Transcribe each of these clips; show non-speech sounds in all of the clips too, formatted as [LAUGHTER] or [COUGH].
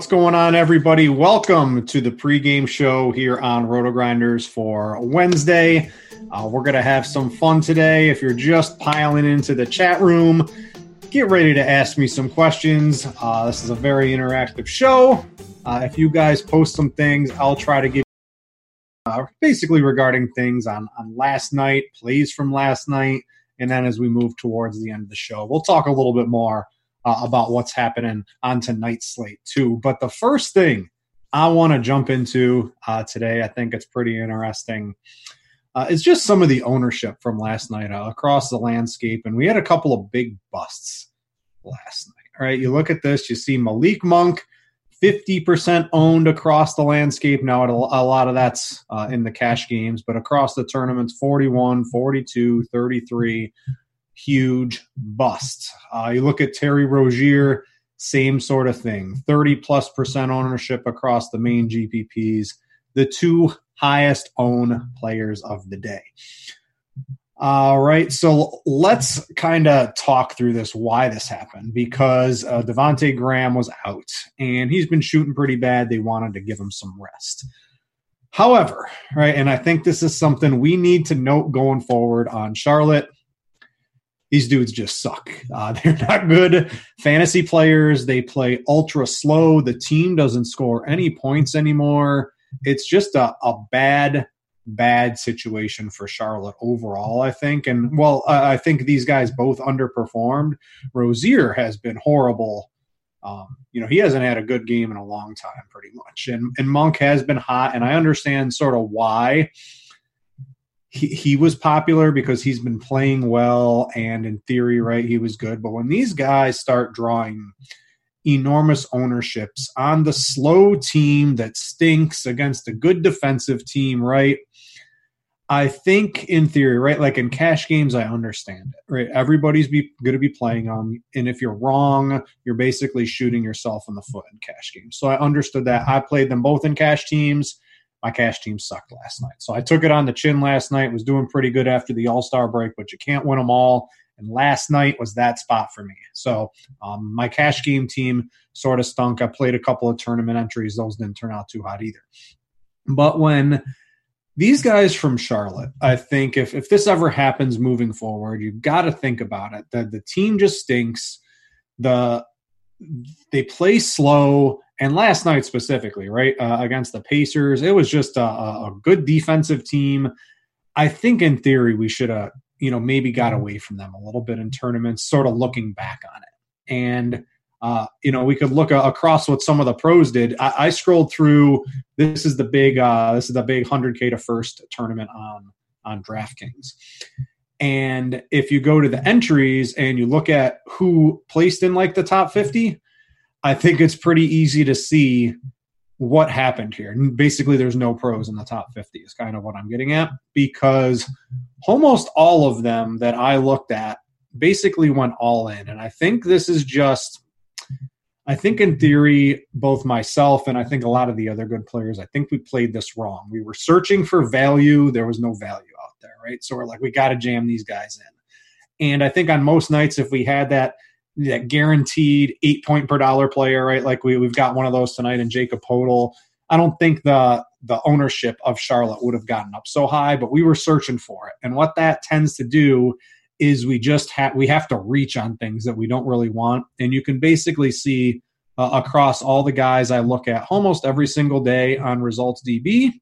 What's going on, everybody? Welcome to the pregame show here on Roto Grinders for Wednesday. Uh, we're going to have some fun today. If you're just piling into the chat room, get ready to ask me some questions. Uh, this is a very interactive show. Uh, if you guys post some things, I'll try to give uh, basically regarding things on, on last night, plays from last night, and then as we move towards the end of the show, we'll talk a little bit more uh, about what's happening on tonight's slate too. But the first thing I want to jump into uh, today, I think it's pretty interesting. Uh, is just some of the ownership from last night uh, across the landscape, and we had a couple of big busts last night. All right, you look at this, you see Malik Monk, fifty percent owned across the landscape. Now, a lot of that's uh, in the cash games, but across the tournaments, 41, 42, 33 huge bust. Uh, you look at Terry Rozier, same sort of thing 30 plus percent ownership across the main GPPs. The two highest own players of the day. All right, so let's kind of talk through this why this happened because uh, Devonte Graham was out and he's been shooting pretty bad. They wanted to give him some rest. However, right, and I think this is something we need to note going forward on Charlotte. These dudes just suck. Uh, [LAUGHS] they're not good fantasy players. They play ultra slow. The team doesn't score any points anymore. It's just a, a bad bad situation for Charlotte overall, I think. And well, I think these guys both underperformed. Rozier has been horrible. Um, you know, he hasn't had a good game in a long time, pretty much. And and Monk has been hot, and I understand sort of why. He, he was popular because he's been playing well and in theory right he was good but when these guys start drawing enormous ownerships on the slow team that stinks against a good defensive team right I think in theory, right? Like in cash games, I understand it, right? Everybody's be going to be playing them, and if you're wrong, you're basically shooting yourself in the foot in cash games. So I understood that. I played them both in cash teams. My cash team sucked last night, so I took it on the chin last night. Was doing pretty good after the All Star break, but you can't win them all. And last night was that spot for me. So um, my cash game team sort of stunk. I played a couple of tournament entries; those didn't turn out too hot either. But when these guys from Charlotte, I think if, if this ever happens moving forward, you've got to think about it. That the team just stinks. The they play slow, and last night specifically, right uh, against the Pacers, it was just a, a good defensive team. I think in theory we should have, you know, maybe got away from them a little bit in tournaments, sort of looking back on it. And uh, you know, we could look uh, across what some of the pros did. I, I scrolled through. This is the big. Uh, this is the big hundred k to first tournament on on DraftKings. And if you go to the entries and you look at who placed in like the top fifty, I think it's pretty easy to see what happened here. Basically, there's no pros in the top 50, is kind of what I'm getting at, because almost all of them that I looked at basically went all in. And I think this is just I think in theory, both myself and I think a lot of the other good players, I think we played this wrong. We were searching for value. There was no value out there, right? So we're like, we got to jam these guys in. And I think on most nights, if we had that that guaranteed eight point per dollar player, right? Like we we've got one of those tonight in Jakob Poeltl. I don't think the the ownership of Charlotte would have gotten up so high, but we were searching for it. And what that tends to do is we just have we have to reach on things that we don't really want and you can basically see uh, across all the guys i look at almost every single day on results db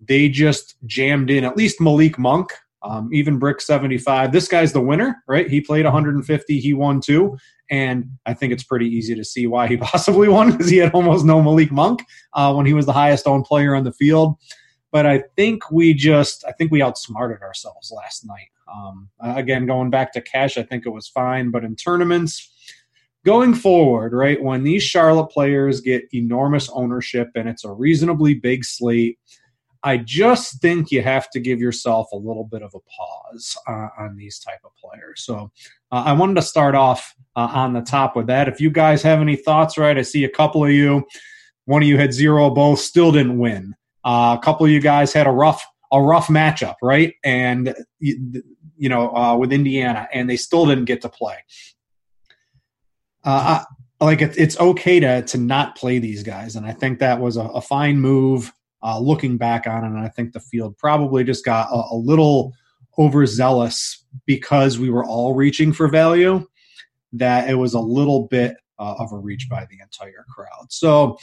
they just jammed in at least malik monk um, even brick 75 this guy's the winner right he played 150 he won two and i think it's pretty easy to see why he [LAUGHS] possibly won because he had almost no malik monk uh, when he was the highest owned player on the field but I think we just I think we outsmarted ourselves last night. Um, again, going back to cash, I think it was fine, but in tournaments, going forward, right when these Charlotte players get enormous ownership and it's a reasonably big slate. I just think you have to give yourself a little bit of a pause uh, on these type of players. So uh, I wanted to start off uh, on the top with that. If you guys have any thoughts, right? I see a couple of you. One of you had zero, both still didn't win. Uh, a couple of you guys had a rough a rough matchup, right? And you, you know uh, with Indiana, and they still didn't get to play. Uh, I, like it, it's okay to to not play these guys, and I think that was a, a fine move. Uh, looking back on it, and I think the field probably just got a, a little overzealous because we were all reaching for value. That it was a little bit uh, of a reach by the entire crowd. So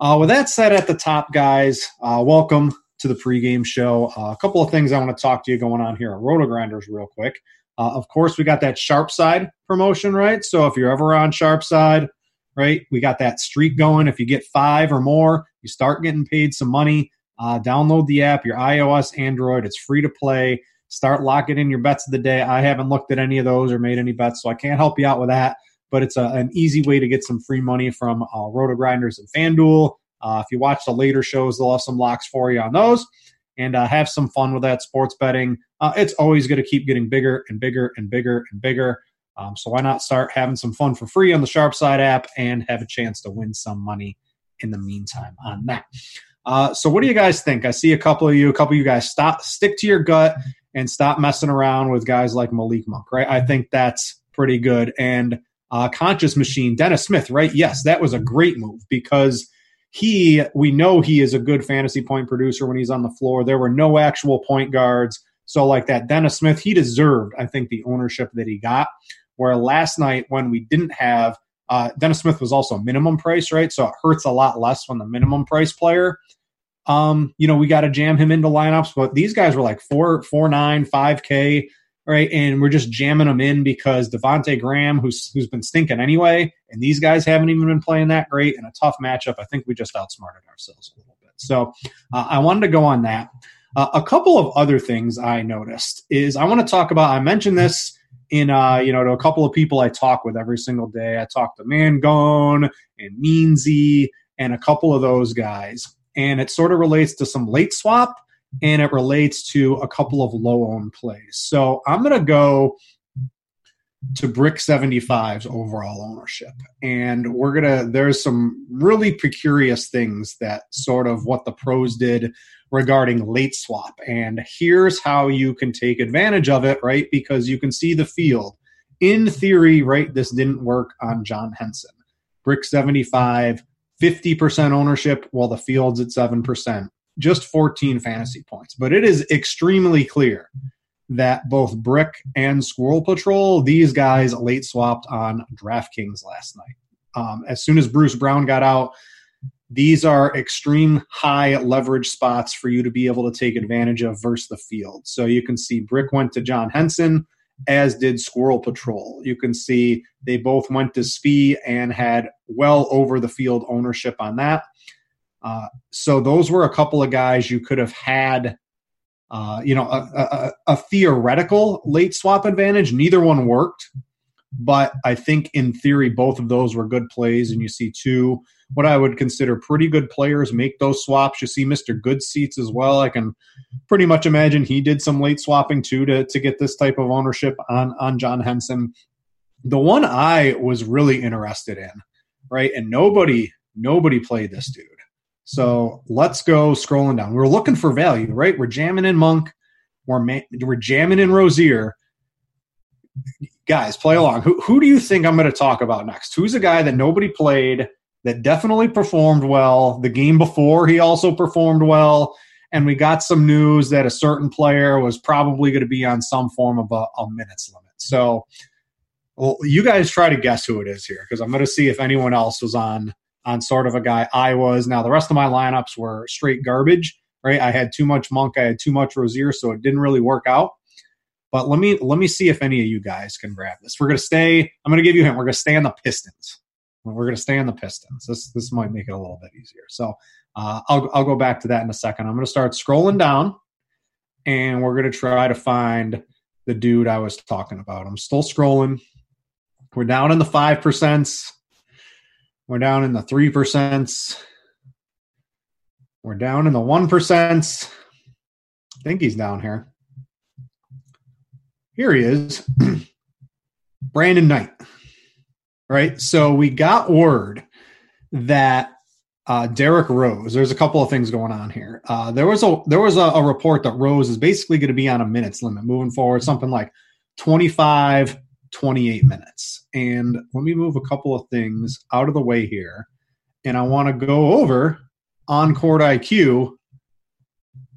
uh, with that said, at the top, guys, uh, welcome to the pregame show. Uh, a couple of things I want to talk to you going on here at Roto Grinders, real quick. Uh, of course, we got that Sharp Side promotion, right? So if you're ever on Sharp Side, right, we got that streak going. If you get five or more, you start getting paid some money. Uh, download the app, your iOS, Android. It's free to play. Start locking in your bets of the day. I haven't looked at any of those or made any bets, so I can't help you out with that but it's a, an easy way to get some free money from uh, Roto Grinders and FanDuel. Uh, if you watch the later shows, they'll have some locks for you on those. And uh, have some fun with that sports betting. Uh, it's always going to keep getting bigger and bigger and bigger and bigger. Um, so why not start having some fun for free on the Sharp Side app and have a chance to win some money in the meantime on that. Uh, so, what do you guys think? I see a couple of you, a couple of you guys stop, stick to your gut and stop messing around with guys like Malik Monk, right? I think that's pretty good. And uh, Conscious Machine, Dennis Smith, right? Yes, that was a great move because he, we know he is a good fantasy point producer when he's on the floor. There were no actual point guards. So, like that, Dennis Smith, he deserved, I think, the ownership that he got. Where last night, when we didn't have uh, Dennis Smith was also minimum price, right? So it hurts a lot less when the minimum price player. Um, you know, we got to jam him into lineups, but these guys were like four, four, nine, five K, right? And we're just jamming them in because Devonte Graham, who's who's been stinking anyway, and these guys haven't even been playing that great in a tough matchup. I think we just outsmarted ourselves a little bit. So uh, I wanted to go on that. Uh, a couple of other things I noticed is I want to talk about. I mentioned this in uh, you know to a couple of people I talk with every single day. I talk to Mangone and Meansy and a couple of those guys, and it sort of relates to some late swap and it relates to a couple of low owned plays. So I'm to go to Brick 75's overall ownership. And we're to, there's some really precarious things that sort of what the pros did regarding late swap. And here's how you can take advantage of it, right? Because you can see the field. In theory, right, this didn't work on John Henson. Brick 75, 50% ownership, while the field's at 7%. Just 14 fantasy points. But it is extremely clear that both Brick and Squirrel Patrol, these guys late swapped on DraftKings last night. Um, as soon as Bruce Brown got out, these are extreme high leverage spots for you to be able to take advantage of versus the field. So you can see Brick went to John Henson, as did Squirrel Patrol. You can see they both went to Svi and had well over the field ownership on that. Uh, so those were a couple of guys you could have had, uh, you know, a, a, a theoretical late swap advantage. Neither one worked, but I think in theory both of those were good plays, and you see two what I would consider pretty good players make those swaps. You see Mr. Good Seats as well. I can pretty much imagine he did some late swapping too to, to get this type of ownership on, on John Henson. The one I was really interested in, right? And nobody, nobody played this dude. So let's go scrolling down. We're looking for value, right? We're jamming in Monk. We're, we're jamming in Rozier guys, play along. Who, who do you think I'm going to talk about next? Who's a guy that nobody played that definitely performed well. The game before, he also performed well. And we got some news that a certain player was probably going to be on some form of a, a minutes limit. So, well, you guys try to guess who it is here because I'm going to see if anyone else was on on sort of a guy I was. Now the rest of my lineups were straight garbage. Right, I had too much Monk, I had too much Rozier, so it didn't really work out. But let me let me see if any of you guys can grab this. We're to stay. I'm to give you hint. We're to stay on the Pistons. We're to stay on the Pistons. This this might make it a little bit easier. So uh, I'll I'll go back to that in a second. I'm to start scrolling down, and we're to try to find the dude I was talking about. I'm still scrolling. We're down in the five percents. We're down in the three percents. We're down in the one percents. I think he's down here. Here he is. [CLEARS THROAT] Brandon Knight right? So we got word that uh, Derrick Rose. There's a couple of things going on here. Uh, there was a there was a, a report that Rose is basically going to be on a minutes limit moving forward, something like 25, 28 minutes. And let me move a couple of things out of the way here, and I want to go over on court IQ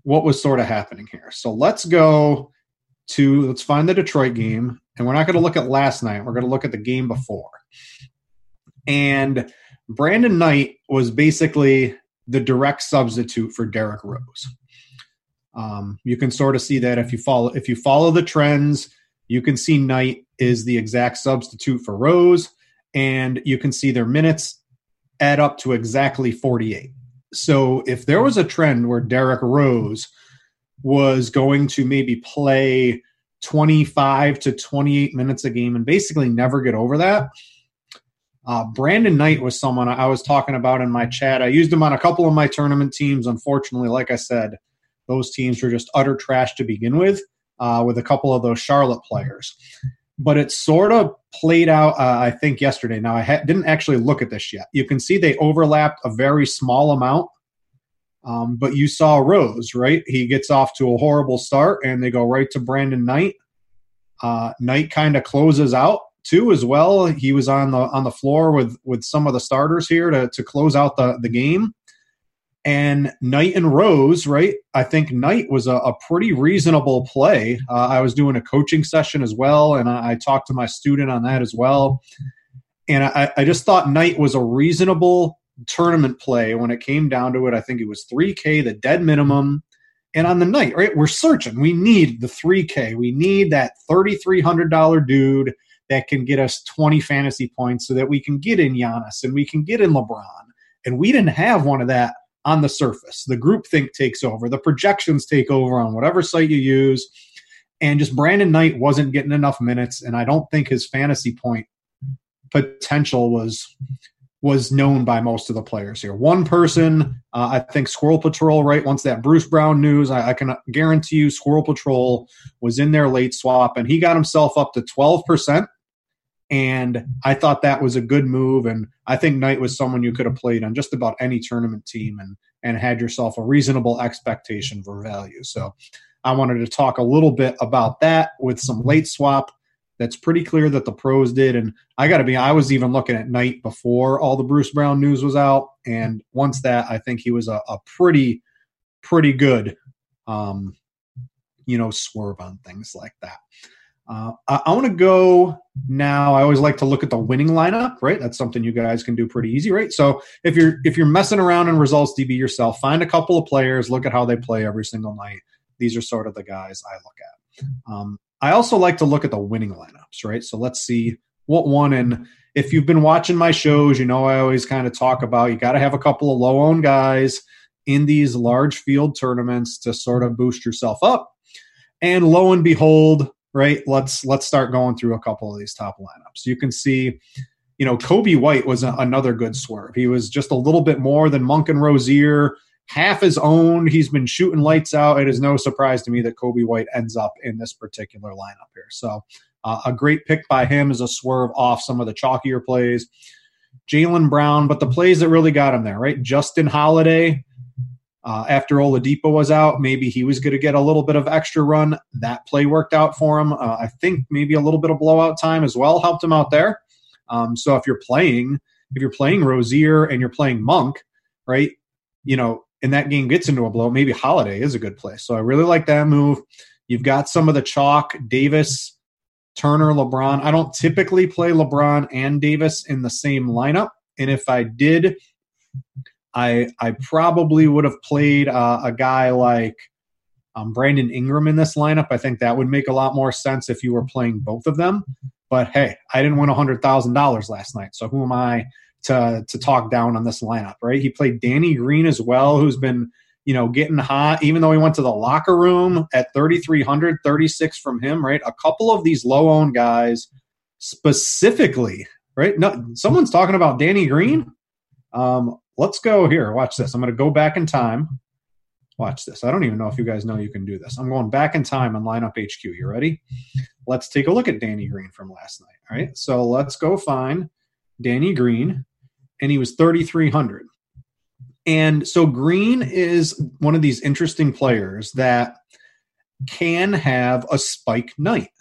what was sort of happening here. So let's go to let's find the Detroit game, and we're not going to look at last night. We're going to look at the game before. And Brandon Knight was basically the direct substitute for Derrick Rose. Um, you can sort of see that if you follow if you follow the trends, you can see Knight is the exact substitute for Rose, and you can see their minutes add up to exactly 48. So if there was a trend where Derrick Rose was going to maybe play 25 to 28 minutes a game and basically never get over that. Uh, Brandon Knight was someone I was talking about in my chat. I used him on a couple of my tournament teams. Unfortunately, like I said, those teams were just utter trash to begin with, uh, with a couple of those Charlotte players. But it sort of played out, uh, I think, yesterday. Now, I ha- didn't actually look at this yet. You can see they overlapped a very small amount Um, but you saw Rose, right? He gets off to a horrible start, and they go right to Brandon Knight. Uh, Knight kind of closes out too, as well. He was on the on the floor with with some of the starters here to to close out the the game. And Knight and Rose, right? I think Knight was a, a pretty reasonable play. Uh, I was doing a coaching session as well, and I, I, talked to my student on that as well. And I, I just thought Knight was a reasonable tournament play when it came down to it. I think it was 3K, the dead minimum. And on the night, right, we're searching. We need the 3K. We need that $3,300 dude that can get us 20 fantasy points so that we can get in Giannis and we can get in LeBron. And we didn't have one of that on the surface. The group think takes over, the projections take over on whatever site you use. And just Brandon Knight wasn't getting enough minutes. And I don't think his fantasy point potential was was known by most of the players here. One person, uh, I think Squirrel Patrol, right? Once that Bruce Brown news, I, I, can guarantee you Squirrel Patrol was in their late swap and he got himself up to 12%. And I thought that was a good move. And I think Knight was someone you could have played on just about any tournament team and, and had yourself a reasonable expectation for value. So I wanted to talk a little bit about that with some late swap. That's pretty clear that the pros did. And I got to be, I was even looking at Knight before all the Bruce Brown news was out. And once that, I think he was a, a pretty, pretty good, um, you know, swerve on things like that. Uh, I, I want to go now. I always like to look at the winning lineup, right? That's something you guys can do pretty easy, right? So if you're if you're messing around in results DB yourself, find a couple of players, look at how they play every single night. These are sort of the guys I look at. Um, I also like to look at the winning lineups, right? So let's see what won. And if you've been watching my shows, you know I always kind of talk about you got to have a couple of low owned guys in these large field tournaments to sort of boost yourself up. And lo and behold, right? Let's let's start going through a couple of these top lineups. You can see, you know, Coby White was a, another good swerve. He was just a little bit more than Monk and Rozier, half his own. He's been shooting lights out. It is no surprise to me that Coby White ends up in this particular lineup here. So uh, a great pick by him is a swerve off some of the chalkier plays. Jaylen Brown, but the plays that really got him there, right? Justin Holiday, uh, after Oladipo was out, maybe he was going to get a little bit of extra run. That play worked out for him. Uh, I think maybe a little bit of blowout time as well helped him out there. Um, so if you're playing, if you're playing Rozier and you're playing Monk, right, you know, and that game gets into a blow, maybe Holiday is a good play. So I really like that move. You've got some of the chalk, Davis, Turner, LeBron. I don't typically play LeBron and Davis in the same lineup. And if I did, I I probably would have played uh, a guy like um, Brandon Ingram in this lineup. I think that would make a lot more sense if you were playing both of them. But hey, I didn't win hundred thousand dollars last night, so who am I to to talk down on this lineup? Right? He played Danny Green as well, who's been you know getting hot. Even though he went to the locker room at 3,300, 36 from him. Right? A couple of these low owned guys specifically. Right? No, someone's talking about Danny Green. Um, let's go here. Watch this. I'm going to go back in time. Watch this. I don't even know if you guys know you can do this. I'm going back in time on lineup HQ. You ready? Let's take a look at Danny Green from last night. All right. So let's go find Danny Green, and he was 3,300. And so Green is one of these interesting players that can have a spike night,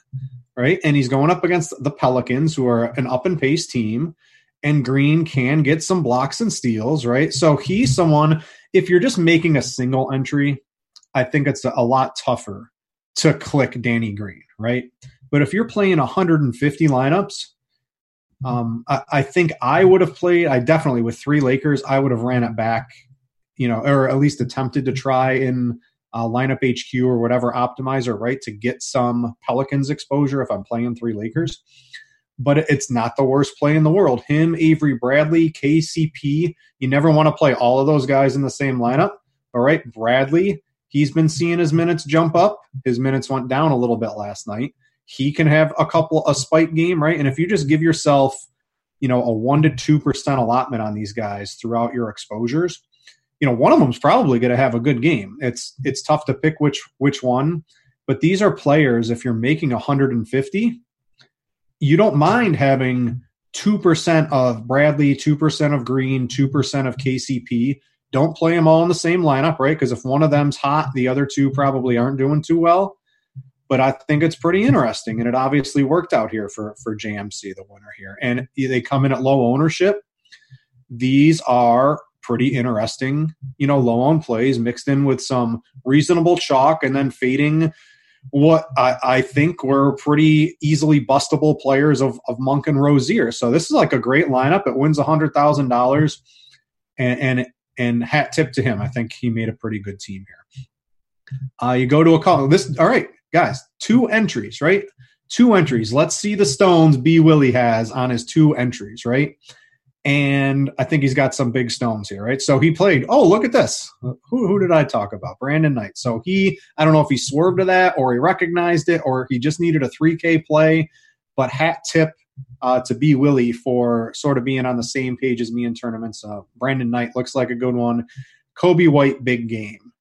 right? And he's going up against the Pelicans, who are an up and pace team and Green can get some blocks and steals, right? So he's someone, if you're just making a single entry, I think it's a lot tougher to click Danny Green, right? But if you're playing 150 lineups, um, I, I think I would have played, I definitely, with three Lakers, I would have ran it back, you know, or at least attempted to try in uh, lineup HQ or whatever optimizer, right, to get some Pelicans exposure if I'm playing three Lakers but it's not the worst play in the world. Him, Avery Bradley, KCP. You never want to play all of those guys in the same lineup. All right, Bradley, he's been seeing his minutes jump up. His minutes went down a little bit last night. He can have a couple a spike game, right? And if you just give yourself, you know, a one to two percent allotment on these guys throughout your exposures, you know, one of them's probably going to have a good game. It's it's tough to pick which which one, but these are players. If you're making 150 you don't mind having 2% of Bradley, 2% of Green, 2% of KCP. Don't play them all in the same lineup, right? Because if one of them's hot, the other two probably aren't doing too well. But I think it's pretty interesting, and it obviously worked out here for for JMC, the winner here. And they come in at low ownership. These are pretty interesting, you know, low on plays mixed in with some reasonable chalk and then fading what I, I, think were pretty easily bustable players of, of Monk and Rozier. So this is like a great lineup. It wins a hundred thousand dollars, and and and hat tip to him. I think he made a pretty good team here. Uh, you go to a call. This all right, guys. Two entries, right? Two entries. Let's see the stones B Willie has on his two entries, right? and I think he's got some big stones here, right? So he played. Oh, look at this. Who, who did I talk about? Brandon Knight. So he, I don't know if he swerved to that or he recognized it or he just needed a 3K play, but hat tip uh, to B Willie for sort of being on the same page as me in tournaments. Uh, Brandon Knight looks like a good one. Coby White, big game.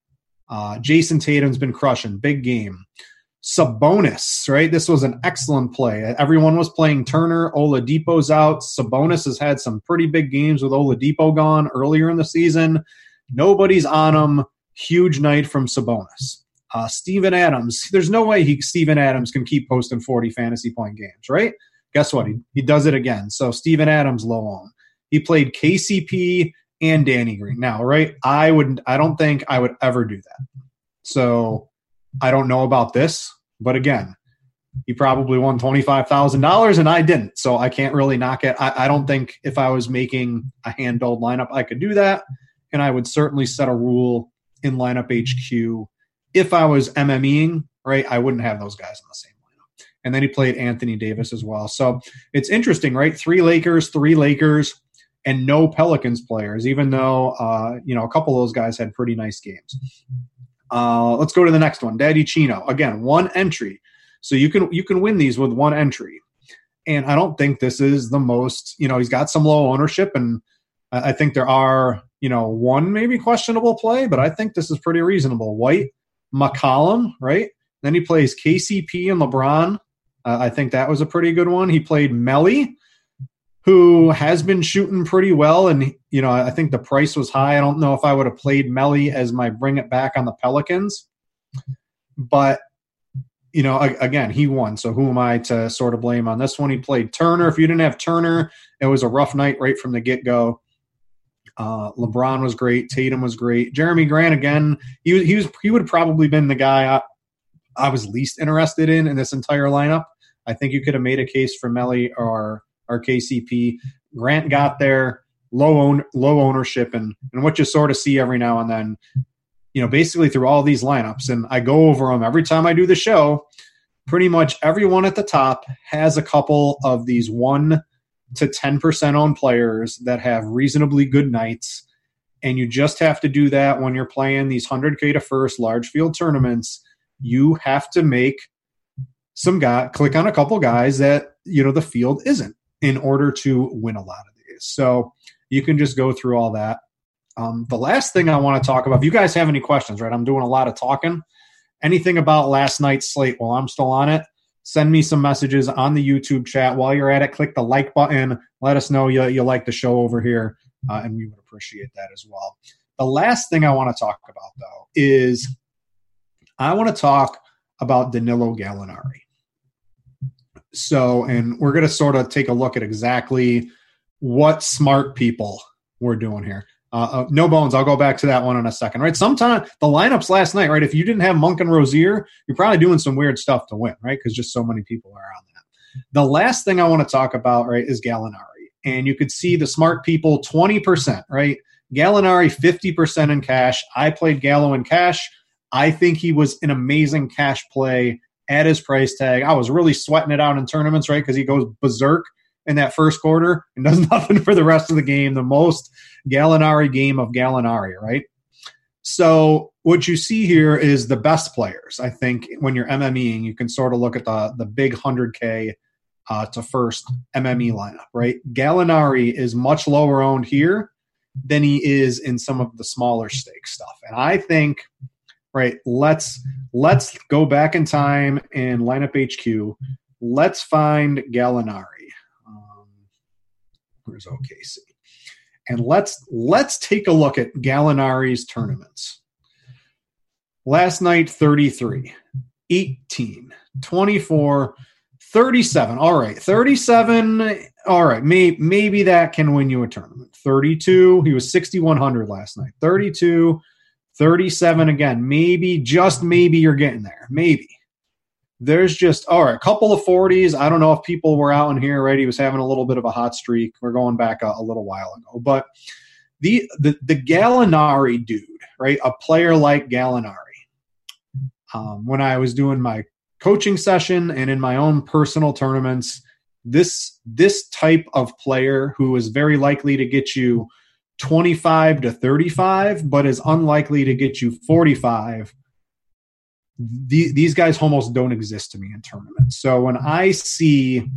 Uh, Jayson Tatum's been crushing, big game. Sabonis, right? This was an excellent play. Everyone was playing Turner. Oladipo's out. Sabonis has had some pretty big games with Oladipo gone earlier in the season. Nobody's on him. Huge night from Sabonis. Uh, Steven Adams. There's no way he Steven Adams can keep posting 40 fantasy point games, right? Guess what? He, he does it again. So Steven Adams low on. He played KCP and Danny Green. Now, right? I wouldn't I don't think I would ever do that. So I don't know about this, but again, he probably won $25,000 and I didn't. So I can't really knock it. I, I, don't think if I was making a handheld lineup, I could do that. And I would certainly set a rule in lineup HQ. If I was MMEing, right, I wouldn't have those guys in the same lineup. And then he played Anthony Davis as well. So it's interesting, right? Three Lakers, three Lakers, and no Pelicans players, even though, uh, you know, a couple of those guys had pretty nice games. Uh, let's go to the next one. Daddy Chino. Again, one entry. So you can you can win these with one entry. And I don't think this is the most, you know, he's got some low ownership and I think there are, you know, one maybe questionable play, but I think this is pretty reasonable. White, McCollum, right? Then he plays KCP and LeBron. Uh, I think that was a pretty good one. He played Melli, who has been shooting pretty well. And, you know, I think the price was high. I don't know if I would have played Melli as my bring it back on the Pelicans. But, you know, again, he won. So who am I to sort of blame on this one? He played Turner. If you didn't have Turner, it was a rough night right from the get go. Uh, LeBron was great. Tatum was great. Jerami Grant again. He he was he would have probably been the guy I, I was least interested in in this entire lineup. I think you could have made a case for Melli or our KCP. Grant got there, low own, low ownership, and and what you sort of see every now and then, you know, basically through all these lineups, and I go over them every time I do the show. Pretty much everyone at the top has a couple of these one to ten percent on players that have reasonably good nights, and you just have to do that when you're playing these hundred k to first large field tournaments. You have to make some guy click on a couple guys that you know the field isn't in order to win a lot of these. So you can just go through all that. Um, the last thing I want to talk about, if you guys have any questions, right? I'm doing a lot of talking. Anything about last night's slate while I'm still on it, send me some messages on the YouTube chat. While you're at it, click the like button. Let us know you, you like the show over here, uh, and we would appreciate that as well. The last thing I want to talk about, though, is I want to talk about Danilo Gallinari. So, and we're going to sort of take a look at exactly what smart people we're doing here. Uh, uh, no bones. I'll go back to that one in a second. Right. Sometimes the lineups last night, right? If you didn't have Monk and Rozier, you're probably doing some weird stuff to win, right? Because just so many people are on that. The last thing I want to talk about, right, is Gallinari. And you could see the smart people 20%, right? Gallinari 50% in cash. I played Gallo in cash. I think he was an amazing cash play at his price tag. I was really sweating it out in tournaments, right? Because he goes berserk in that first quarter and does [LAUGHS] nothing for the rest of the game. The most Gallinari game of Gallinari, right? So what you see here is the best players. I think when you're MMEing, you can sort of look at the the big 100K uh, to first MME lineup, right? Gallinari is much lower owned here than he is in some of the smaller stake stuff. And I think – right let's let's go back in time and line up hq let's find gallinari um, where's okc and let's let's take a look at Gallinari's tournaments. Last night 33, 18, 24, 37. All right, 37. All right, may, maybe that can win you a tournament. 32. He was 6100 last night. 32, 37 again. Maybe just maybe you're getting there. Maybe there's just all right, a couple of 40s. I don't know if people were out in here, right? He was having a little bit of a hot streak. We're going back a, a little while ago, but the, the the Gallinari dude, right? A player like Gallinari. Um, when I was doing my coaching session and in my own personal tournaments, this this type of player who is very likely to get you 25 to 35, but is unlikely to get you 45 the, these guys almost don't exist to me in tournaments. So when I see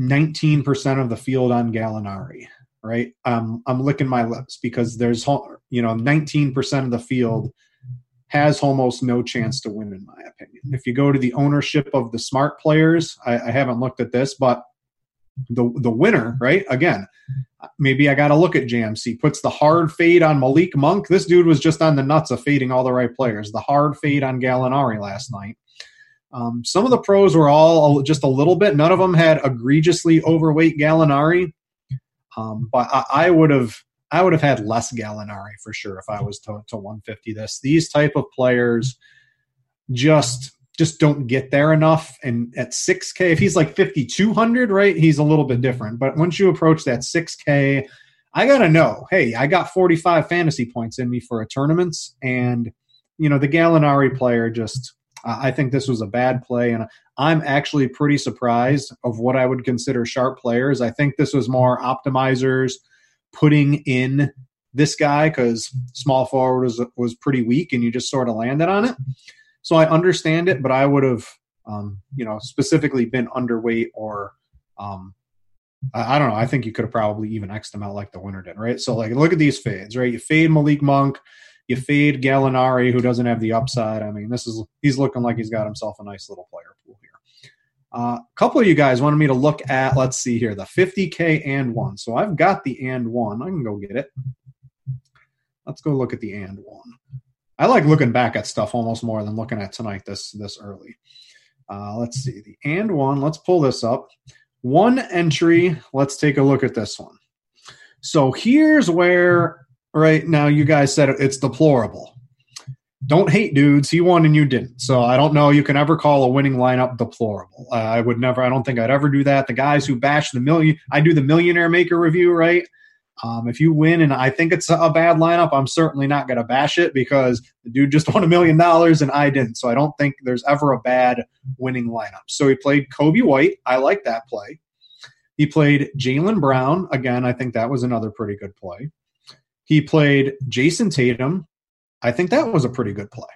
19% of the field on Gallinari, right? Um, I'm licking my lips because there's, you know, 19% of the field has almost no chance to win, in my opinion. If you go to the ownership of the smart players, I, I haven't looked at this, but the the winner, right? Again, maybe I got to look at JMC. Puts the hard fade on Malik Monk. This dude was just on the nuts of fading all the right players. The hard fade on Gallinari last night. Um, some of the pros were all just a little bit. None of them had egregiously overweight Gallinari, um, but I, I would have I would have had less Gallinari for sure if I was to, to 150 this. These type of players just just don't get there enough. And at 6K, if he's like 5,200, right, he's a little bit different. But once you approach that 6K, I got to know hey, I got 45 fantasy points in me for a tournament. And, you know, the Gallinari player just, uh, I think this was a bad play. And I'm actually pretty surprised of what I would consider sharp players. I think this was more optimizers putting in this guy because small forward was, was pretty weak and you just sort of landed on it. So I understand it, but I would have, um, you know, specifically been underweight or, um, I, I don't know. I think you could have probably even X'd them out like the winner did, right? So like, look at these fades, right? You fade Malik Monk, you fade Gallinari, who doesn't have the upside. I mean, this is he's looking like he's got himself a nice little player pool here. Uh, a couple of you guys wanted me to look at, let's see here, the 50K and one. So I've got the and one. I can go get it. Let's go look at the and one. I like looking back at stuff almost more than looking at tonight this this early. Uh, let's see the and one. Let's pull this up. One entry. Let's take a look at this one. So here's where right now you guys said it's deplorable. Don't hate dudes. He won and you didn't. So I don't know. You can ever call a winning lineup deplorable. Uh, I would never. I don't think I'd ever do that. The guys who bash the million. I do the millionaire maker review, right? Um, if you win and I think it's a bad lineup, I'm certainly not going to bash it because the dude just [LAUGHS] won a million dollars and I didn't. So I don't think there's ever a bad winning lineup. So he played Coby White. I like that play. He played Jaylen Brown. Again, I think that was another pretty good play. He played Jayson Tatum. I think that was a pretty good play.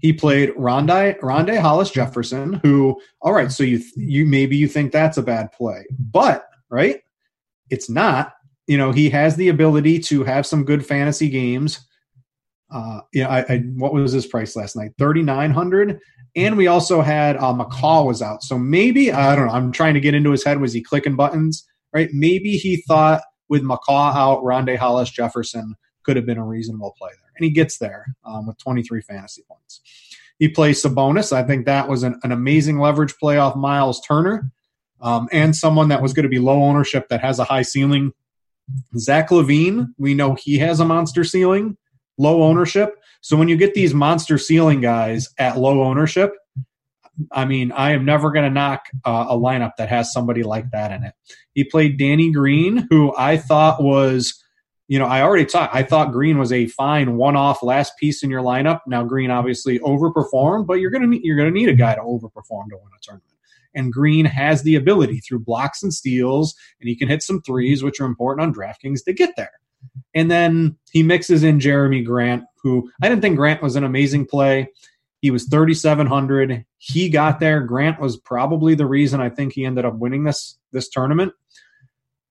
He played Rondae Rondae Hollis Jefferson, who, all right, so you you maybe you think that's a bad play, but right, it's not you know, he has the ability to have some good fantasy games. Uh, yeah, I, I, what was his price last night? Thirty nine hundred. And we also had uh, McCaw was out, so maybe I don't know. I'm trying to get into his head. Was he clicking buttons? Right? Maybe he thought with McCaw out, Rondae Hollis Jefferson could have been a reasonable play there, and he gets there um, with 23 fantasy points. He plays Sabonis. I think that was an, an amazing leverage play off Myles Turner, um, and someone that was going to be low ownership that has a high ceiling Zach LaVine, we know he has a monster ceiling, low ownership. So when you get these monster ceiling guys at low ownership, I mean, I am never going to knock uh, a lineup that has somebody like that in it. He played Danny Green, who I thought was, you know, I already talked. I thought Green was a fine one-off last piece in your lineup. Now Green obviously overperformed, but you're gonna you're gonna need a guy to overperform to win a tournament. And Green has the ability through blocks and steals, and he can hit some threes, which are important on DraftKings to get there. And then he mixes in Jerami Grant, who I didn't think Grant was an amazing play. He was 3,700. He got there. Grant was probably the reason I think he ended up winning this this tournament.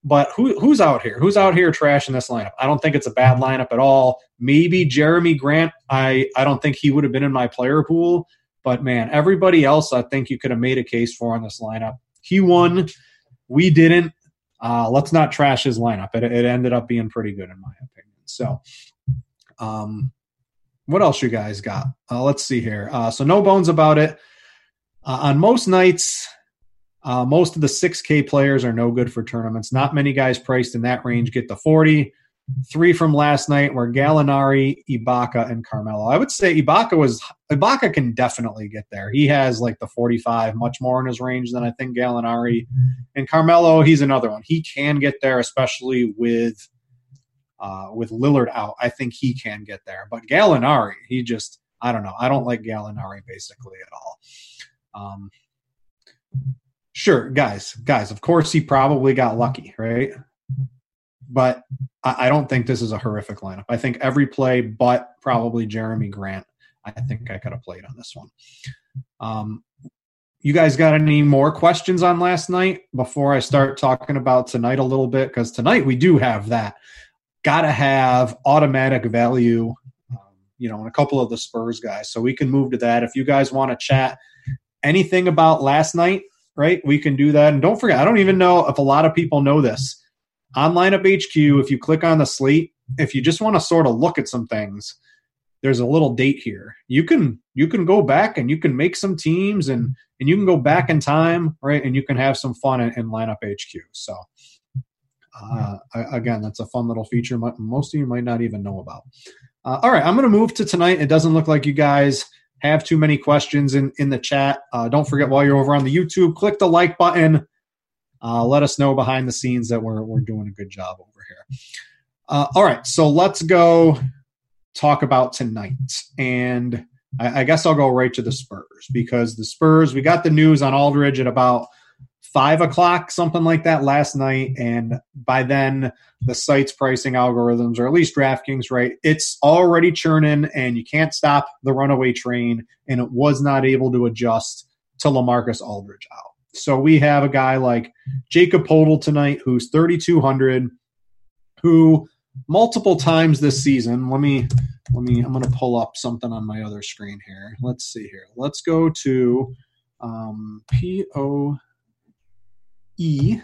But who, who's out here? Who's out here trashing this lineup? I don't think it's a bad lineup at all. Maybe Jerami Grant. I, I don't think he would have been in my player pool. But man, everybody else, I think you could have made a case for on this lineup. He won. We didn't. uh, let's not trash his lineup. It, it ended up being pretty good in my opinion. So, um, what else you guys got? Uh, let's see here. Uh, so no bones about it. Uh, on most nights, uh, most of the 6K players are no good for tournaments. Not many guys priced in that range get the 40. Three from last night were Gallinari, Ibaka, and Carmelo. I would say Ibaka was Ibaka can definitely get there. He has like the 45, much more in his range than I think Gallinari. And Carmelo, he's another one. He can get there, especially with uh, with Lillard out. I think he can get there. But Gallinari, he just I don't know. I don't like Gallinari basically at all. Um, sure, guys, guys. Of course, he probably got lucky, right? But I, I don't think this is a horrific lineup. I think every play, but probably Jerami Grant, I think I could have played on this one. Um, you guys got any more questions on last night before I start talking about tonight a little bit? Because tonight we do have that. Got to have automatic value, um, you know, and a couple of the Spurs guys. So we can move to that. If you guys want to chat anything about last night, right, we can do that. And don't forget, I don't even know if a lot of people know this on lineup HQ, if you click on the slate, if you just want to sort of look at some things, there's a little date here. You can you can go back and you can make some teams and and you can go back in time, right? And you can have some fun in, in lineup HQ. So uh, again, that's a fun little feature. Most of you might not even know about. Uh, all right, I'm going to move to tonight. It doesn't look like you guys have too many questions in in the chat. Uh, don't forget while you're over on the YouTube, click the like button uh, let us know behind the scenes that we're, we're doing a good job over here. Uh, all right, so let's go talk about tonight. And I, I, guess I'll go right to the Spurs because the Spurs, we got the news on Aldridge at about five o'clock, something like that last night. And by then, the site's pricing algorithms, or at least DraftKings, right? It's already churning and you can't stop the runaway train. And it was not able to adjust to Lamarcus Aldridge out. So we have a guy like Jakob Poeltl tonight, who's 3,200, who multiple times this season. Let me let me. I'm going to pull up something on my other screen here. Let's see here. Let's go to um, P O E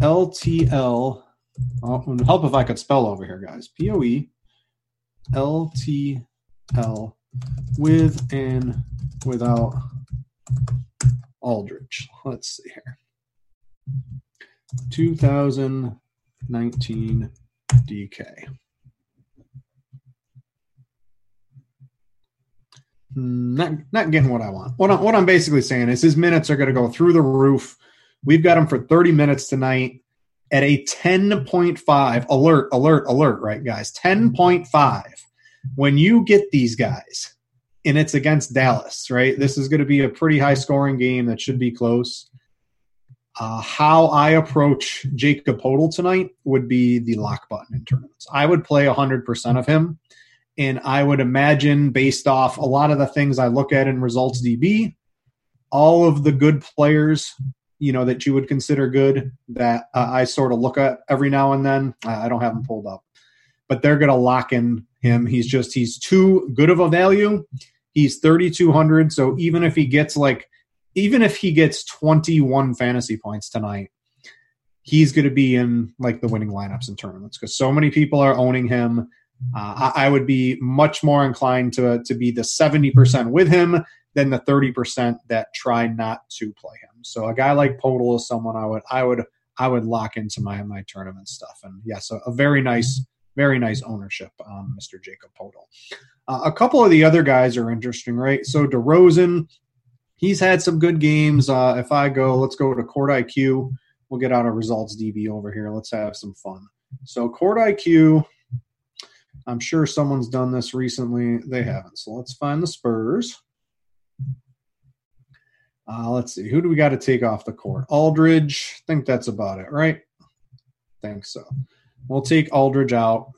L T L. Oh, help if I could spell over here, guys. P O E L T L with and without Aldridge. Let's see here. 2019 DK. Hmm, not not getting what I want. What I'm, what I'm basically saying is his minutes are going to go through the roof. We've got him for 30 minutes tonight at a 10.5 alert alert alert right guys 10.5 when you get these guys and it's against Dallas, right? This is going to be a pretty high scoring game that should be close. Uh, how I approach Jakob Poeltl tonight would be the lock button in tournaments. I would play 100% of him. And I would imagine, based off a lot of the things I look at in results DB, all of the good players, you know, that you would consider good that uh, I sort of look at every now and then. I don't have them pulled up, but they're going to lock in him. He's just, he's too good of a value He's 3,200. So even if he gets like, even if he gets 21 fantasy points tonight, he's going to be in like the winning lineups and tournaments because so many people are owning him. Uh, I, I, would be much more inclined to to be the 70% with him than the 30% that try not to play him. So a guy like Poeltl is someone I would I would I would lock into my my tournament stuff. And yes, a, a very nice very nice ownership Mr. Jakob Poeltl. Uh, a couple of the other guys are interesting, right? So DeRozan, he's had some good games. Uh, if I go, let's go to Court IQ. We'll get out a results DB over here. Let's have some fun. So Court IQ, I'm sure someone's done this recently. They haven't. So let's find the Spurs. Uh, let's see. Who do we got to take off the court? Aldridge. Think that's about it, right? Think so. We'll take Aldridge out.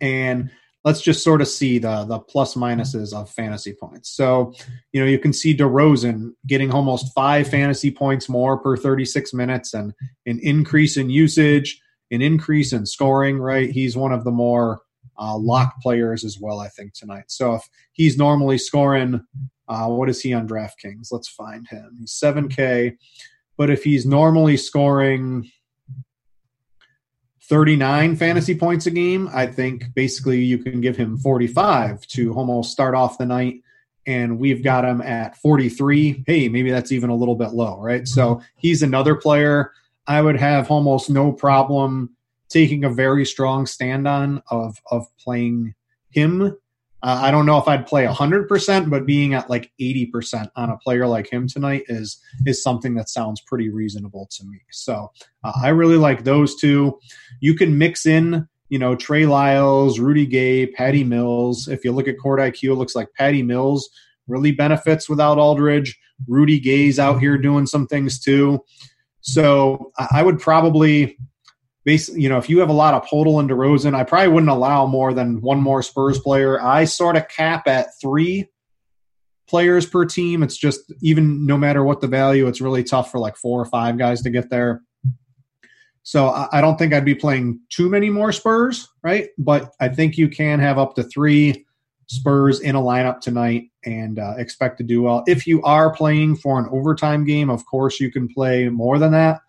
And let's just sort of see the the plus minuses of fantasy points. So, you know, you can see DeRozan getting almost five fantasy points more per 36 minutes and an increase in usage, an increase in scoring, right? He's one of the more uh, lock players as well, I think, tonight. So if he's normally scoring, uh, what is he on DraftKings? Let's find him. He's 7K. But if he's normally scoring 39 fantasy points a game, I think basically you can give him 45 to almost start off the night. And we've got him at 43. Hey, maybe that's even a little bit low, right? So he's another player I would have almost no problem taking a very strong stand on of of playing him uh, I don't know if I'd play 100%, but being at like 80% on a player like him tonight is is something that sounds pretty reasonable to me. So uh, I really like those two. You can mix in, you know, Trey Lyles, Rudy Gay, Patty Mills. If you look at Court IQ, it looks like Patty Mills really benefits without Aldridge. Rudy Gay's out here doing some things too. So I would probably basically, you know, if you have a lot of Poeltl and DeRozan, I probably wouldn't allow more than one more Spurs player. I sort of cap at three players per team. It's just even no matter what the value, it's really tough for like four or five guys to get there. So I don't think I'd be playing too many more Spurs, right? But I think you can have up to three Spurs in a lineup tonight and uh, expect to do well. If you are playing for an overtime game, of course you can play more than that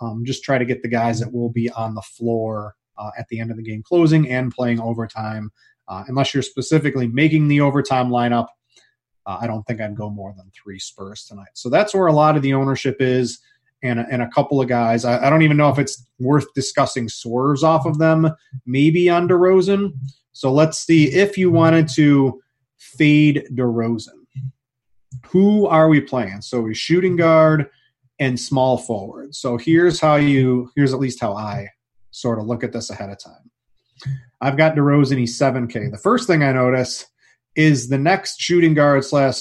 um, just try to get the guys that will be on the floor uh, at the end of the game closing and playing overtime. Uh, unless you're specifically making the overtime lineup, uh, I don't think I'd go more than three Spurs tonight. So that's where a lot of the ownership is, and and a couple of guys. I, I don't even know if it's worth discussing swerves off of them. Maybe on DeRozan. So let's see if you wanted to fade DeRozan. Who are we playing? So we shooting guard and small forward. So here's how you here's at least how I sort of look at this ahead of time. I've got DeRozan, he's 7K. The first thing I notice is the next shooting guard slash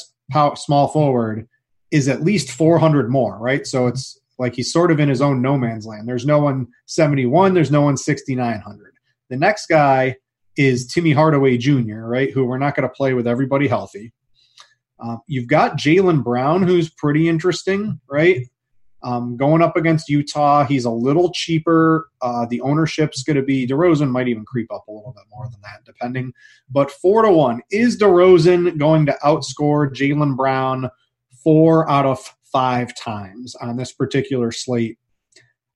small forward is at least 400 more, right? So it's like he's sort of in his own no man's land. There's no one 71, there's no one 6,900. The next guy is Timmy Hardaway Jr., right? Who we're not going to play with everybody healthy. Um, you've got Jaylen Brown, who's pretty interesting, right? Um, going up against Utah, he's a little cheaper. Uh, the ownership's going to be DeRozan might even creep up a little bit more than that, depending. But four to one is DeRozan going to outscore Jaylen Brown four out of five times on this particular slate?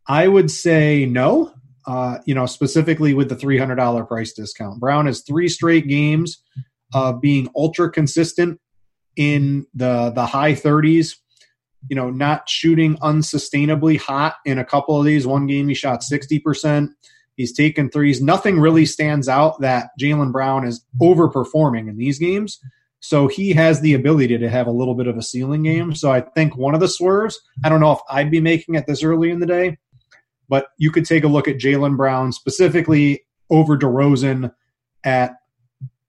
I would say no. Uh, you know, specifically with the three hundred dollar price discount, Brown has three straight games of being ultra consistent in the the high thirties you know, not shooting unsustainably hot in a couple of these. One game he shot 60%. He's taken threes. Nothing really stands out that Jaylen Brown is overperforming in these games. So he has the ability to have a little bit of a ceiling game. So I think one of the swerves, I don't know if I'd be making it this early in the day, but you could take a look at Jaylen Brown specifically over DeRozan at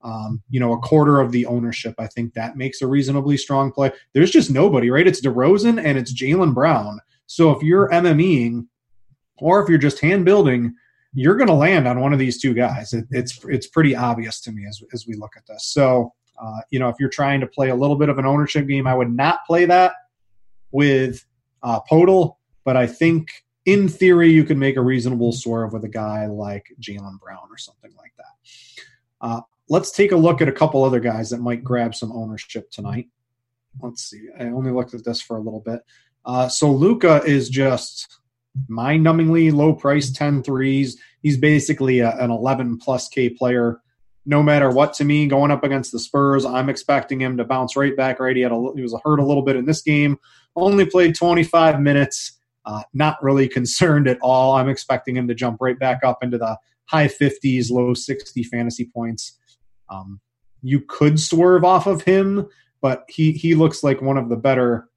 um, you know, a quarter of the ownership. I think that makes a reasonably strong play. There's just nobody, right? It's DeRozan and it's Jaylen Brown. So if you're MMEing or if you're just hand building, you're going to land on one of these two guys. It, it's it's pretty obvious to me as as we look at this. So uh, you know, if you're trying to play a little bit of an ownership game, I would not play that with uh, Poeltl, but I think in theory you can make a reasonable swerve with a guy like Jaylen Brown or something like that. Uh, let's take a look at a couple other guys that might grab some ownership tonight. Let's see. I only looked at this for a little bit. Uh, so Luka is just mind-numbingly low price 10 threes. He's basically a, an 11 plus K player. No matter what to me, going up against the Spurs, I'm expecting him to bounce right back. Right, he had a, he was hurt a little bit in this game. Only played 25 minutes. Uh, not really [LAUGHS] concerned at all. I'm expecting him to jump right back up into the high 50s, low 60 fantasy points. Um, you could swerve off of him, but he he looks like one of the better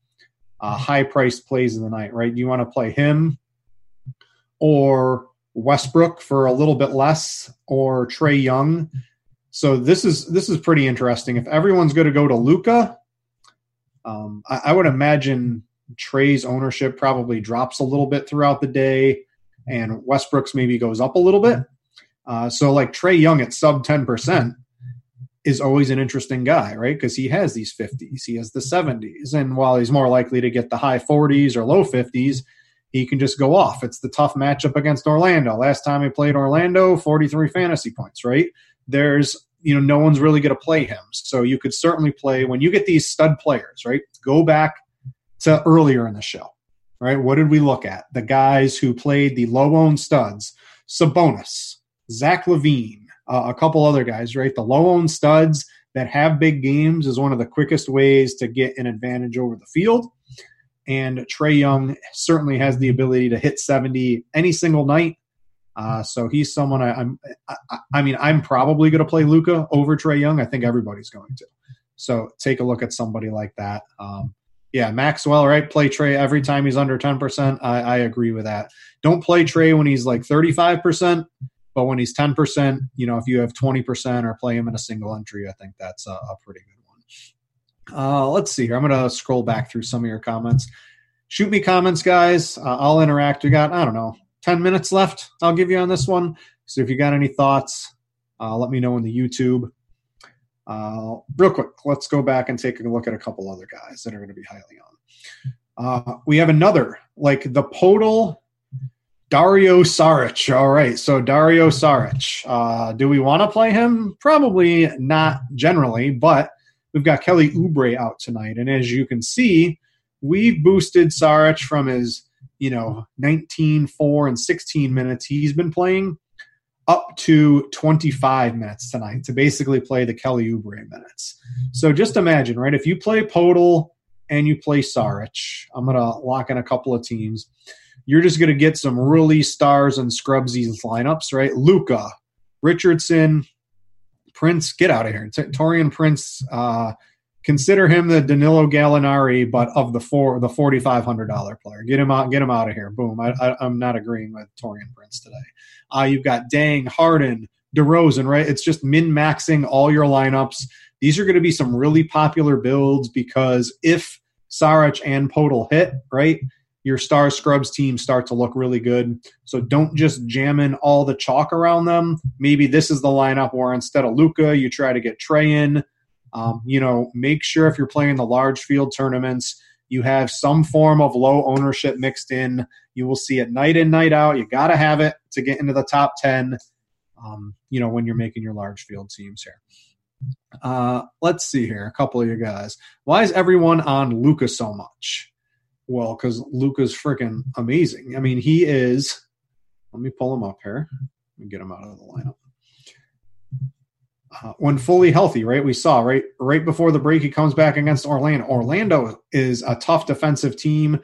uh, high priced plays of the night, right? You want to play him or Westbrook for a little bit less, or Trae Young. So this is this is pretty interesting. If everyone's going to go to Luka, um, I, I would imagine Trae's ownership probably drops a little bit throughout the day, and Westbrook's maybe goes up a little bit. Uh, so like Trae Young at sub ten percent is always an interesting guy, right? Because he has these 50s, he has the 70s. And while he's more likely to get the high 40s or low 50s, he can just go off. It's the tough matchup against Orlando. Last time he played Orlando, 43 fantasy points, right? There's, you know, no one's really going to play him. So you could certainly play when you get these stud players, right? Go back to earlier in the show, right? What did we look at? The guys who played the low owned studs. Sabonis, Zach LaVine, uh, a couple other guys, right? The low owned studs that have big games is one of the quickest ways to get an advantage over the field. And Trae Young certainly has the ability to hit 70 any single night. Uh, so he's someone I, am I, I, mean, I'm probably going to play Luka over Trae Young. I think everybody's going to. So take a look at somebody like that. Um, yeah, Maxwell, right? Play Trae every time he's under 10%. I, I agree with that. Don't play Trae when he's like 35%, but when he's 10%, you know, if you have 20% or play him in a single entry, I think that's a, a pretty good one. Uh, let's see here. I'm going to scroll back through some of your comments. Shoot me comments, guys. Uh, I'll interact. We got, I don't know, 10 minutes left. I'll give you on this one. So if you got any thoughts, uh, let me know in the YouTube. Uh, real quick, let's go back and take a look at a couple other guys that are going to be highly on. Uh, we have another, like the Poeltl Dario Saric. All right, so Dario Saric. Uh, do we want to play him? Probably not generally, but we've got Kelly Oubre out tonight. And as you can see, we've boosted Saric from his, you know, 19, 4, and 16 minutes he's been playing up to 25 minutes tonight to basically play the Kelly Oubre minutes. So just imagine, right? If you play Poeltl and you play Saric, I'm going to lock in a couple of teams. You're just going to get some really stars and scrubsies lineups, right? Luka, Richardson, Prince, get out of here. Taurean Prince, uh, consider him the Danilo Gallinari, but of the four, the forty five hundred dollar player. Get him out, get him out of here. Boom. I, am not agreeing with Taurean Prince today. Uh, you've got Dang, Harden, DeRozan, right? It's just min maxing all your lineups. These are going to be some really popular builds because if Saric and Poeltl hit, right, your star scrubs team start to look really good. So don't just jam in all the chalk around them. Maybe this is the lineup where instead of Luka, you try to get Trae in. Um, you know, make sure if you're playing the large field tournaments, you have some form of low ownership mixed in. You will see it night in, night out. You got to have it to get into the top 10, um, you know, when you're making your large field teams here. Uh, let's see here. A couple of you guys. Why is everyone on Luka so much? Well, because Luka's freaking amazing. I mean, he is. Let me pull him up here. Me get him out of the lineup uh, when fully healthy, right? We saw right right before the break he comes back against Orlando. Orlando is a tough defensive team.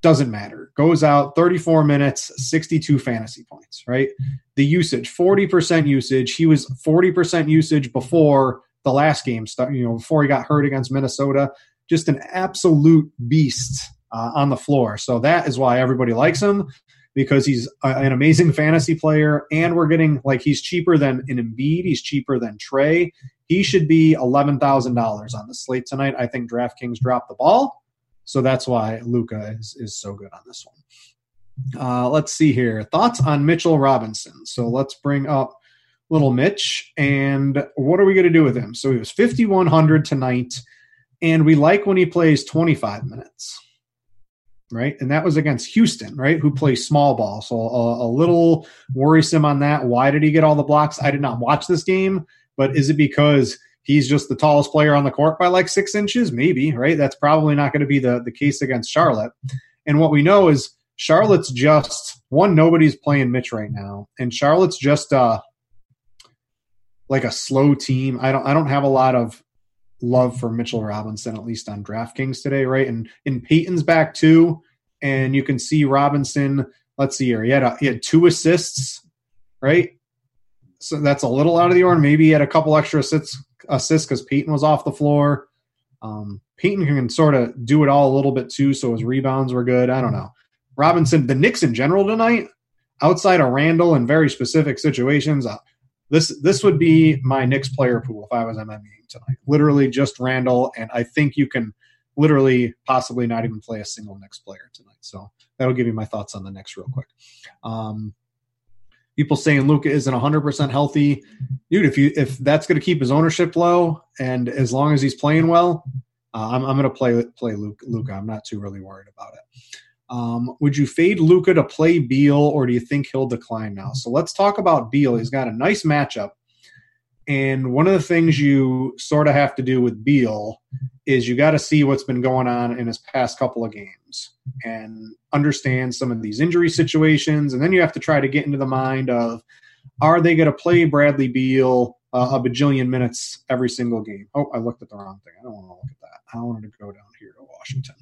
Doesn't matter. Goes out 34 minutes, 62 fantasy points, right? The usage, 40% usage. He was 40% usage before the last game you know, before he got hurt against Minnesota. Just an absolute beast uh, on the floor. So that is why everybody likes him because he's a, an amazing fantasy player, and we're getting like he's cheaper than an Embiid, he's cheaper than Trae. He should be eleven thousand dollars on the slate tonight. I think DraftKings dropped the ball, so that's why Luka is is so good on this one. Uh, let's see here. Thoughts on Mitchell Robinson. So let's bring up little Mitch, and what are we going to do with him? So he was fifty one hundred tonight, and we like when he plays twenty five minutes right? And that was against Houston, right? Who plays small ball. So a, a, little worrisome on that. Why did he get all the blocks? I did not watch this game, but is it because he's just the tallest player on the court by like six inches? Maybe, right? That's probably not going to be the, the case against Charlotte. And what we know is Charlotte's just one, nobody's playing Mitch right now. And Charlotte's just uh like a slow team. I don't I don't have a lot of love for Mitchell Robinson, at least on DraftKings today, right? And in Payton's back too, and you can see Robinson. Let's see here. He had a, he had two assists, right? So that's a little out of the order. Maybe he had a couple extra assists assists because Payton was off the floor. Um, Payton can sort of do it all a little bit too, so his rebounds were good. I don't know. Robinson, the Knicks in general tonight, outside of Randle in very specific situations, uh, this this would be my Knicks player pool if I was MME tonight. Literally just Randle, and I think you can literally possibly not even play a single Knicks player tonight. So that'll give you my thoughts on the Knicks real quick. Um, people saying Luka isn't 100% healthy, dude. If you if that's going to keep his ownership low, and as long as he's playing well, uh, I'm, I'm going to play play Luka. I'm not too really worried about it. Um, would you fade Luka to play Beal, or do you think he'll decline now? So let's talk about Beal. He's got a nice matchup and one of the things you sort of have to do with Beal is you got to see what's been going on in his past couple of games. and understand some of these injury situations. And then you have to try to get into the mind of are they going to play Bradley Beal uh, a bajillion minutes every single game? Oh, I looked at the wrong thing. I don't want to look at that. I wanted to go down here to Washington.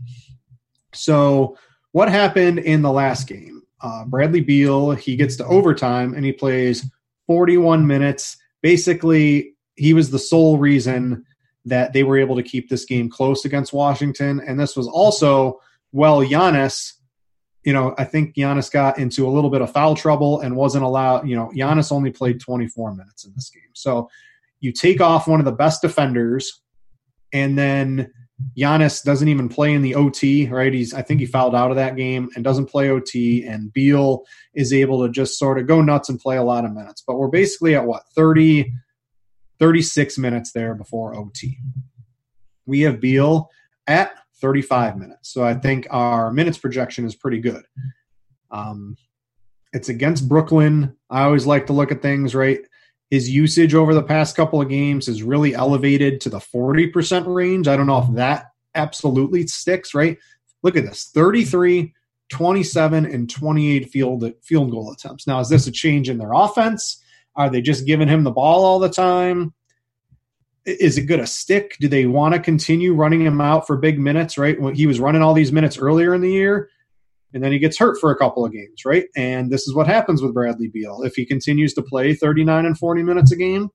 So, what happened in the last game? Uh, Bradley Beal, he gets to overtime and he plays 41 minutes. Basically, he was the sole reason that they were able to keep this game close against Washington. And this was also, well, Giannis, you know, I think Giannis got into a little bit of foul trouble and wasn't allowed, you know, Giannis only played 24 minutes in this game. So you take off one of the best defenders and then Giannis doesn't even play in the OT, right? He's I think he fouled out of that game and doesn't play OT and Beal is able to just sort of go nuts and play a lot of minutes. But we're basically at what 30 36 minutes there before OT. We have Beal at 35 minutes. So I think our minutes projection is pretty good. Um, it's against Brooklyn. I always like to look at things, right? His usage over the past couple of games is really elevated to the 40% range. I don't know if that absolutely sticks, right? Look at this 33, 27, and 28 field, field goal attempts. Now, is this a change in their offense? Are they just giving him the ball all the time? Is it going to stick? Do they want to continue running him out for big minutes, right? When he was running all these minutes earlier in the year, and then he gets hurt for a couple of games, right? And this is what happens with Bradley Beal. If he continues to play 39 and 40 minutes a game,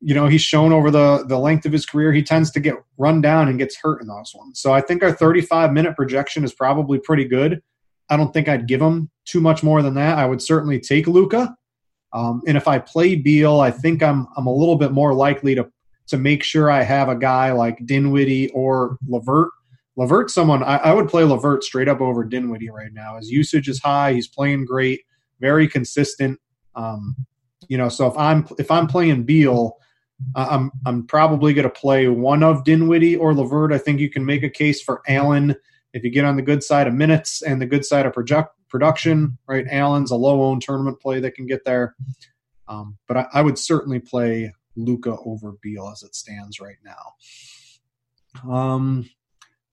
you know, he's shown over the, the length of his career, he tends to get run down and gets hurt in those ones. So I think our 35 minute projection is probably pretty good. I don't think I'd give him too much more than that. I would certainly take Luka. Um, and if I play Beal, I think I'm I'm a little bit more likely to to make sure I have a guy like Dinwiddie or LeVert. LeVert, someone I, I would play LeVert straight up over Dinwiddie right now. His usage is high. He's playing great, very consistent. Um, you know, so if I'm if I'm playing Beal, I'm I'm probably going to play one of Dinwiddie or LeVert. I think you can make a case for Allen if you get on the good side of minutes and the good side of project production, right? Allen's a low owned tournament play that can get there. Um, but I, I, would certainly play Luka over Beal as it stands right now. Um,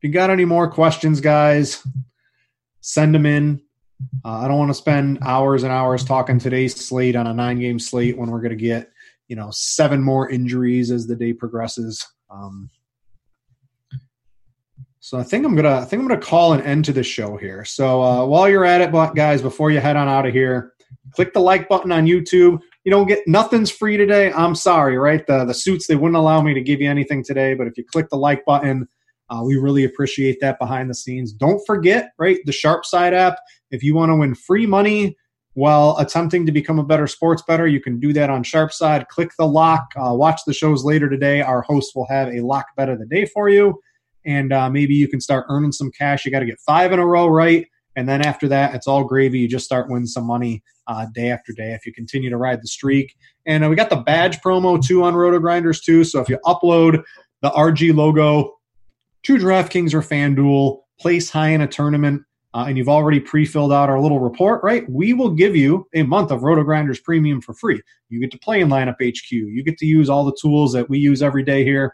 you got any more questions, guys, send them in. Uh, I don't want to spend hours and hours talking today's slate on a nine game slate when we're going to get, you know, seven more injuries as the day progresses. Um, so I think I'm gonna I think I'm gonna call an end to the show here. So uh, while you're at it, guys, before you head on out of here, click the like button on YouTube. You don't get nothing's free today. I'm sorry, right? The the suits they wouldn't allow me to give you anything today, but if you click the like button, uh, we really appreciate that behind the scenes. Don't forget, right, the Sharp Side app. If you want to win free money while attempting to become a better sports better, you can do that on Sharp Side. Click the lock. Uh, watch the shows later today. Our host will have a lock bet of the day for you and uh, maybe you can start earning some cash. You got to get five in a row right. And then after that, it's all gravy. You just start winning some money uh, day after day if you continue to ride the streak. And uh, we got the badge promo too on Roto Grinders too. So if you upload the RG logo to DraftKings or FanDuel, place high in a tournament, uh, and you've already pre-filled out our little report, right? We will give you a month of Roto Grinders Premium for free. You get to play in Lineup HQ. You get to use all the tools that we use every day here.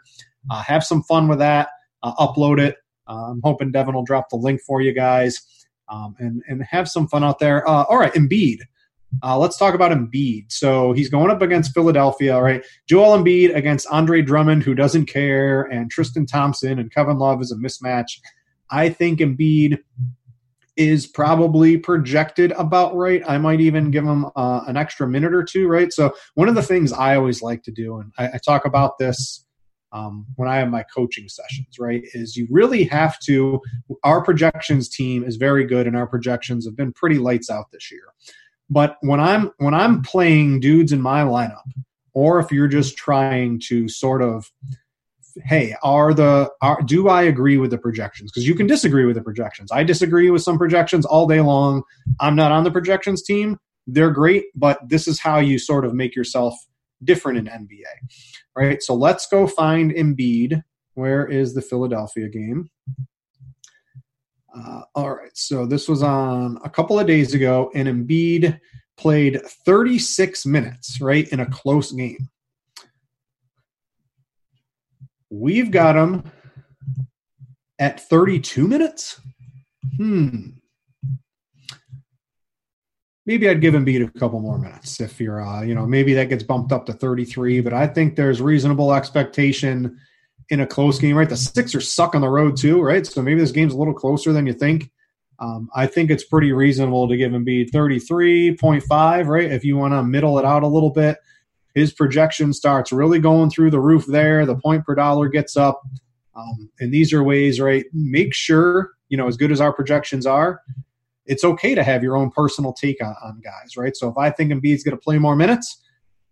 Uh, have some fun with that uh, upload it. Uh, I'm hoping Devin will drop the link for you guys um, and and have some fun out there. Uh, all right, Embiid. Uh, let's talk about Embiid. So he's going up against Philadelphia, right? Joel Embiid against Andre Drummond, who doesn't care, and Tristan Thompson and Kevin Love is a mismatch. I think Embiid is probably projected about right. I might even give him uh, an extra minute or two, right? So one of the things I always like to do, and I, I talk about this um, when I have my coaching sessions, right? Is you really have to. Our projections team is very good, and our projections have been pretty lights out this year. But when I'm when I'm playing dudes in my lineup, or if you're just trying to sort of, hey, are the are, do I agree with the projections? Because you can disagree with the projections. I disagree with some projections all day long. I'm not on the projections team. They're great, but this is how you sort of make yourself different in NBA. Right? So let's go find Embiid. Where is the Philadelphia game? Uh, all right. So this was on a couple of days ago, and Embiid played 36 minutes, right, in a close game. We've got him at 32 minutes. Hmm. Maybe I'd give Embiid a couple more minutes if you're, uh, you know, maybe that gets bumped up to 33. But I think there's reasonable expectation in a close game, right? The Sixers suck on the road too, right? So maybe this game's a little closer than you think. Um, I think it's pretty reasonable to give Embiid 33.5, right? If you want to middle it out a little bit, his projection starts really going through the roof there. The point per dollar gets up. Um, and these are ways, right? Make sure, you know, as good as our projections are, it's okay to have your own personal take on, on guys, right? So if I think Embiid's going to play more minutes,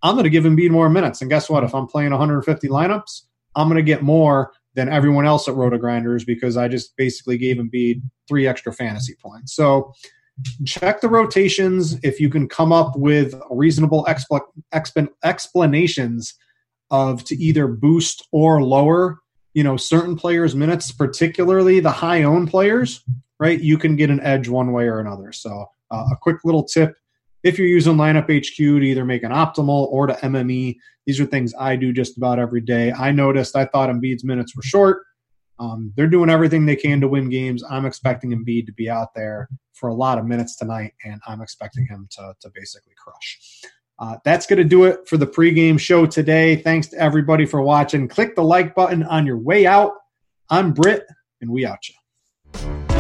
I'm going to give Embiid more minutes. And guess what? If I'm playing 150 lineups, I'm going to get more than everyone else at Roto Grinders because I just basically gave Embiid three extra fantasy points. So check the rotations. If you can come up with reasonable expl- exp- explanations of to either boost or lower, you know, certain players' minutes, particularly the high owned players, right? You can get an edge one way or another. So uh, a quick little tip if you're using lineup HQ to either make an optimal or to MME, these are things I do just about every day. I noticed I thought Embiid's minutes were short. Um, they're doing everything they can to win games. I'm expecting Embiid to be out there for a lot of minutes tonight, and I'm expecting him to, to basically crush. Uh, that's going to do it for the pregame show today. Thanks to everybody for watching. Click the like button on your way out. I'm Britt, and we out you.